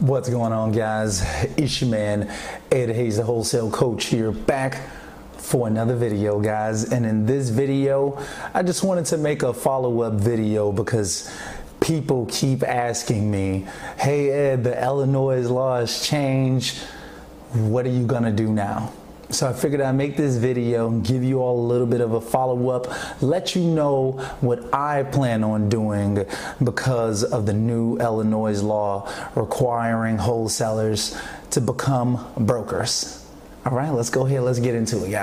What's going on, guys? It's your man, Ed Hayes, the wholesale coach here, back for another video, guys. And in this video, I just wanted to make a follow up video because people keep asking me, hey, Ed, the Illinois law has changed. What are you going to do now? So I figured I'd make this video, and give you all a little bit of a follow up, let you know what I plan on doing because of the new Illinois law requiring wholesalers to become brokers. All right, let's go ahead, let's get into it, guys.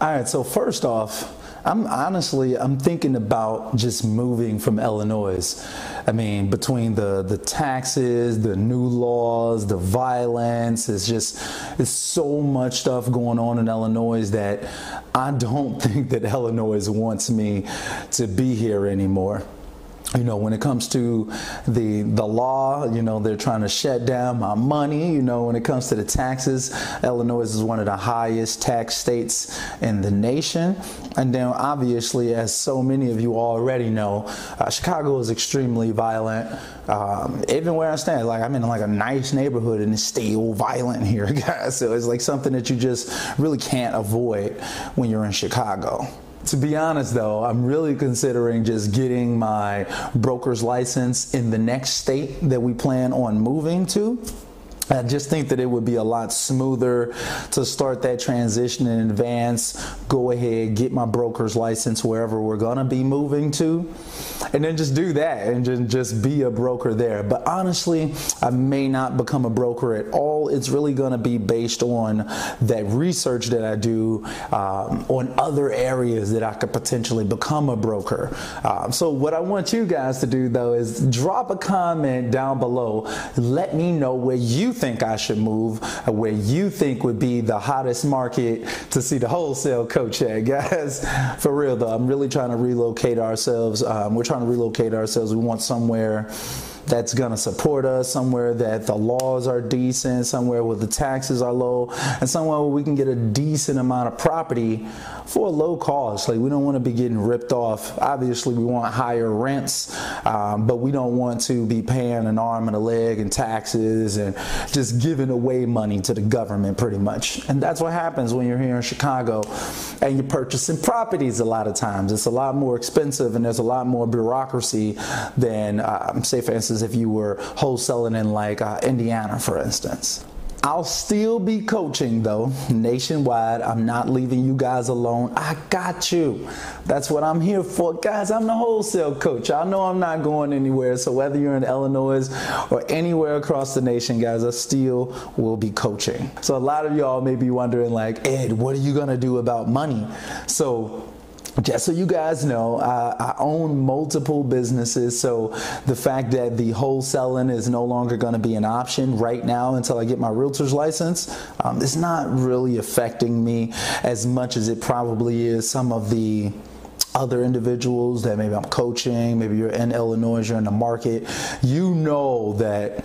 All right, so first off, I'm honestly I'm thinking about just moving from Illinois. I mean, between the the taxes, the new laws, the violence, it's just it's so much stuff going on in Illinois that I don't think that Illinois wants me to be here anymore you know when it comes to the the law you know they're trying to shut down my money. You know when it comes to the taxes illinois is one of the highest tax states in the nation. And then obviously as so many of you already know uh, chicago is extremely violent. Um, even where i stand like i'm in like a nice neighborhood and it's still violent here guys. So it's like something that you just really can't avoid when you're in chicago to be honest, though, I'm really considering just getting my broker's license in the next state that we plan on moving to. I just think that it would be a lot smoother to start that transition in advance. Go ahead, get my broker's license wherever we're gonna be moving to, and then just do that and just, be a broker there. But honestly, I may not become a broker at all. It's really gonna be based on that research that I do um, on other areas that I could potentially become a broker. Um, so, what I want you guys to do though is drop a comment down below. Let me know where you think I should move, where you think would be the hottest market to see the wholesale coach at, guys. For real though, I'm really trying to relocate ourselves. Um, we're trying to relocate ourselves. We want somewhere that's going to support us, somewhere that the laws are decent, somewhere where the taxes are low, and somewhere where we can get a decent amount of property for a low cost. Like we don't want to be getting ripped off. Obviously, we want higher rents, um, but we don't want to be paying an arm and a leg and taxes and just giving away money to the government pretty much. And that's what happens when you're here in Chicago and you're purchasing properties a lot of times. It's a lot more expensive and there's a lot more bureaucracy than, um, say, for instance, if you were wholesaling in like uh, Indiana, for instance. I'll still be coaching though, nationwide. I'm not leaving you guys alone. I got you. That's what I'm here for. Guys, I'm the wholesale coach. I know I'm not going anywhere. So whether you're in Illinois or anywhere across the nation, guys, I still will be coaching. So a lot of y'all may be wondering like, Ed, what are you going to do about money? So just so you guys know, I, I, own multiple businesses. So the fact that the wholesaling is no longer going to be an option right now until I get my realtor's license um, is not really affecting me as much as it probably is some of the other individuals that maybe I'm coaching, maybe you're in Illinois, you're in the market. You know that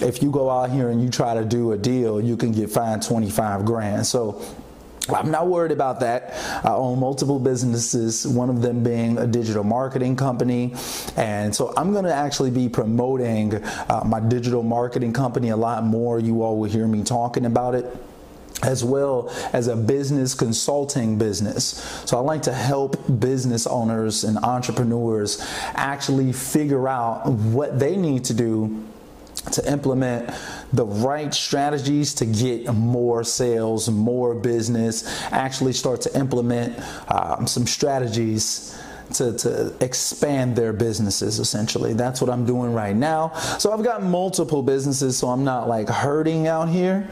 if you go out here and you try to do a deal, you can get fined 25 grand. So I'm not worried about that. I own multiple businesses, one of them being a digital marketing company. And so I'm going to actually be promoting uh, my digital marketing company a lot more. You all will hear me talking about it as well as a business consulting business. So I like to help business owners and entrepreneurs actually figure out what they need to do to implement the right strategies to get more sales, more business, actually start to implement um, some strategies to, to expand their businesses essentially. That's what I'm doing right now. So I've got multiple businesses, so I'm not like hurting out here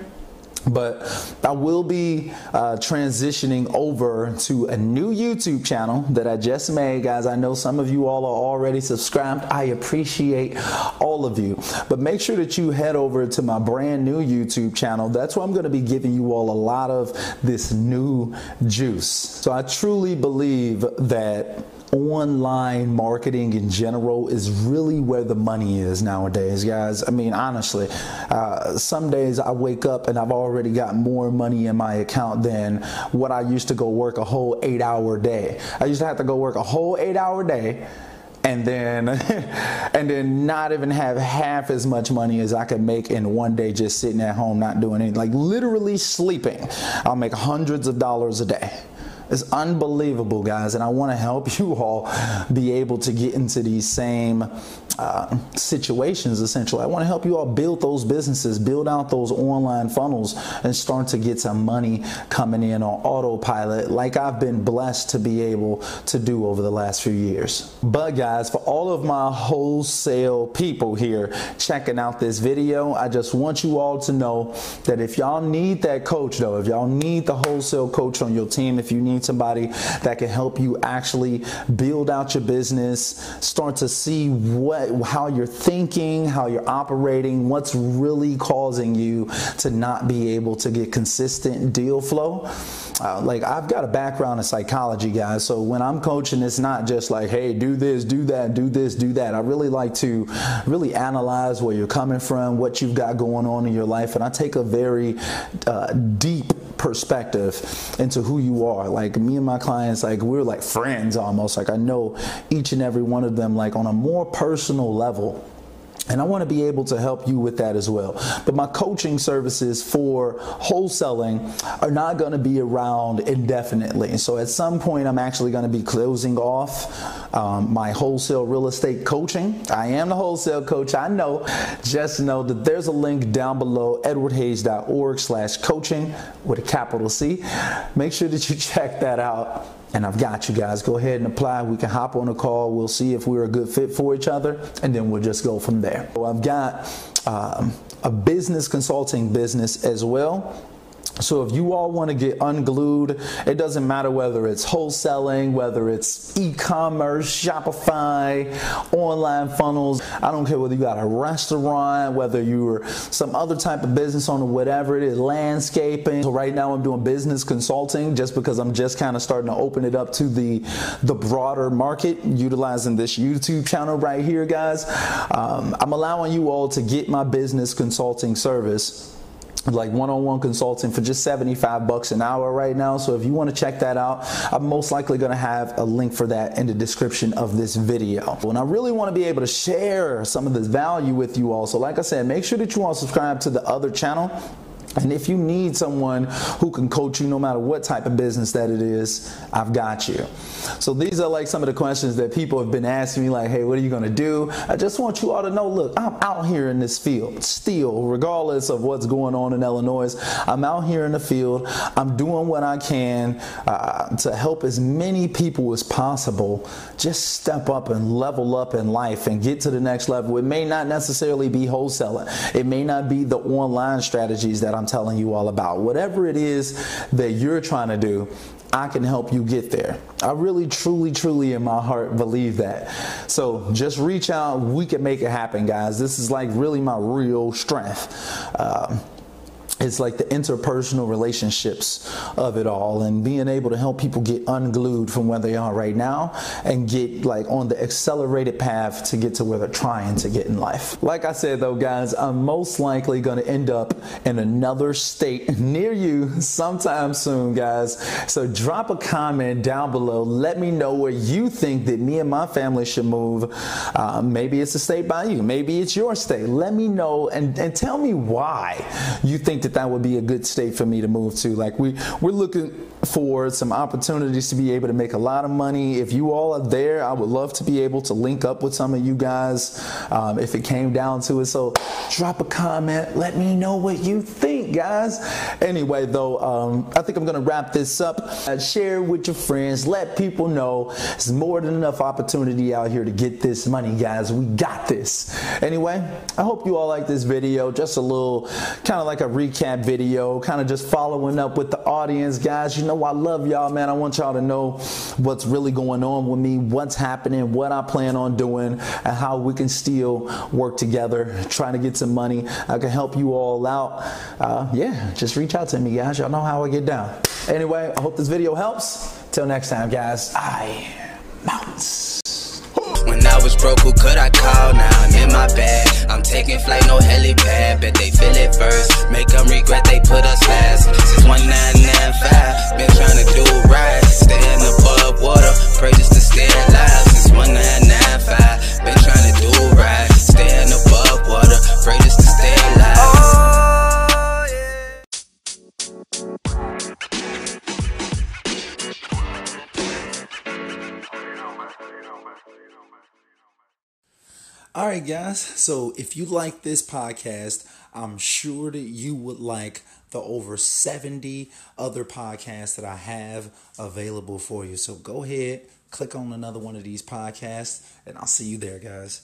but I will be uh, transitioning over to a new YouTube channel that I just made, guys. I know some of you all are already subscribed. I appreciate all of you, but make sure that you head over to my brand new YouTube channel. That's where I'm going to be giving you all a lot of this new juice. So I truly believe that online marketing in general is really where the money is nowadays, guys. I mean, honestly, uh, some days I wake up and I've already got more money in my account than what I used to go work a whole eight hour day. I used to have to go work a whole eight hour day and then and then not even have half as much money as I could make in one day just sitting at home not doing anything like literally sleeping I'll make hundreds of dollars a day it's unbelievable, guys, and I want to help you all be able to get into these same uh, situations. Essentially, I want to help you all build those businesses, build out those online funnels, and start to get some money coming in on autopilot, like I've been blessed to be able to do over the last few years. But guys, for all of my wholesale people here checking out this video, I just want you all to know that if y'all need that coach, though, if y'all need the wholesale coach on your team, if you need need somebody that can help you actually build out your business, start to see what how you're thinking, how you're operating, what's really causing you to not be able to get consistent deal flow. Uh, like I've got a background in psychology, guys. So when I'm coaching, it's not just like, hey, do this, do that, do this, do that. I really like to really analyze where you're coming from, what you've got going on in your life, and I take a very uh, deep perspective into who you are. Like me and my clients, like we're like friends almost. Like I know each and every one of them like on a more personal level. And I want to be able to help you with that as well. But my coaching services for wholesaling are not going to be around indefinitely. So at some point, I'm actually going to be closing off um, my wholesale real estate coaching. I am the wholesale coach. I know. Just know that there's a link down below, edwardhayes.org slash coaching with a capital C. Make sure that you check that out and I've got you guys. Go ahead and apply. We can hop on a call. We'll see if we're a good fit for each other, and then we'll just go from there. So I've got um, a business consulting business as well. So if you all want to get unglued, it doesn't matter whether it's wholesaling, whether it's e-commerce, Shopify, online funnels. I don't care whether you got a restaurant, whether you're some other type of business owner, whatever it is, landscaping. So right now I'm doing business consulting just because I'm just kind of starting to open it up to the the broader market, utilizing this YouTube channel right here, guys. Um, I'm allowing you all to get my business consulting service like one-on-one consulting for just 75 bucks an hour right now. So if you want to check that out i'm most likely going to have a link for that in the description of this video. And i really want to be able to share some of this value with you all. So like i said make sure that you all subscribe to the other channel and if you need someone who can coach you no matter what type of business that it is, I've got you. So these are like some of the questions that people have been asking me like, hey, what are you going to do? I just want you all to know, look, I'm out here in this field still, regardless of what's going on in Illinois. I'm out here in the field. I'm doing what I can uh, to help as many people as possible just step up and level up in life and get to the next level. It may not necessarily be wholesaling. It may not be the online strategies that I'm Telling you all about. Whatever it is that you're trying to do, I can help you get there. I really, truly, truly in my heart believe that. So just reach out. We can make it happen, guys. This is like really my real strength. Uh, it's like the interpersonal relationships of it all and being able to help people get unglued from where they are right now and get like on the accelerated path to get to where they're trying to get in life. Like I said though guys, I'm most likely to end up in another state near you sometime soon guys. So drop a comment down below. Let me know where you think that me and my family should move. Uh, maybe it's a state by you. Maybe it's your state. Let me know and, and tell me why you think that that would be a good state for me to move to. Like we we're looking for some opportunities to be able to make a lot of money. If you all are there, I would love to be able to link up with some of you guys um, if it came down to it. So drop a comment. Let me know what you think, guys. Anyway, though, um, I think I'm to wrap this up. Uh, share with your friends. Let people know there's more than enough opportunity out here to get this money, guys. We got this. Anyway, I hope you all like this video. Just a little kind of like a recap video, kind of just following up with the audience, guys. You know, I love y'all, man. I want y'all to know what's really going on with me, what's happening, what I plan on doing, and how we can still work together, trying to get some money. I can help you all out. Uh, Uh, yeah, just reach out to me, guys. Y'all know how I get down. Anyway, I hope this video helps. Till next time, guys. I am. When I was broke, who could I call? Now I'm in my bag. I'm taking flight, no helipad. Bet they feel it first. Make them regret they put us last. All right, guys. So if you like this podcast, I'm sure that you would like the over 70 other podcasts that I have available for you. So go ahead, click on another one of these podcasts, and I'll see you there, guys.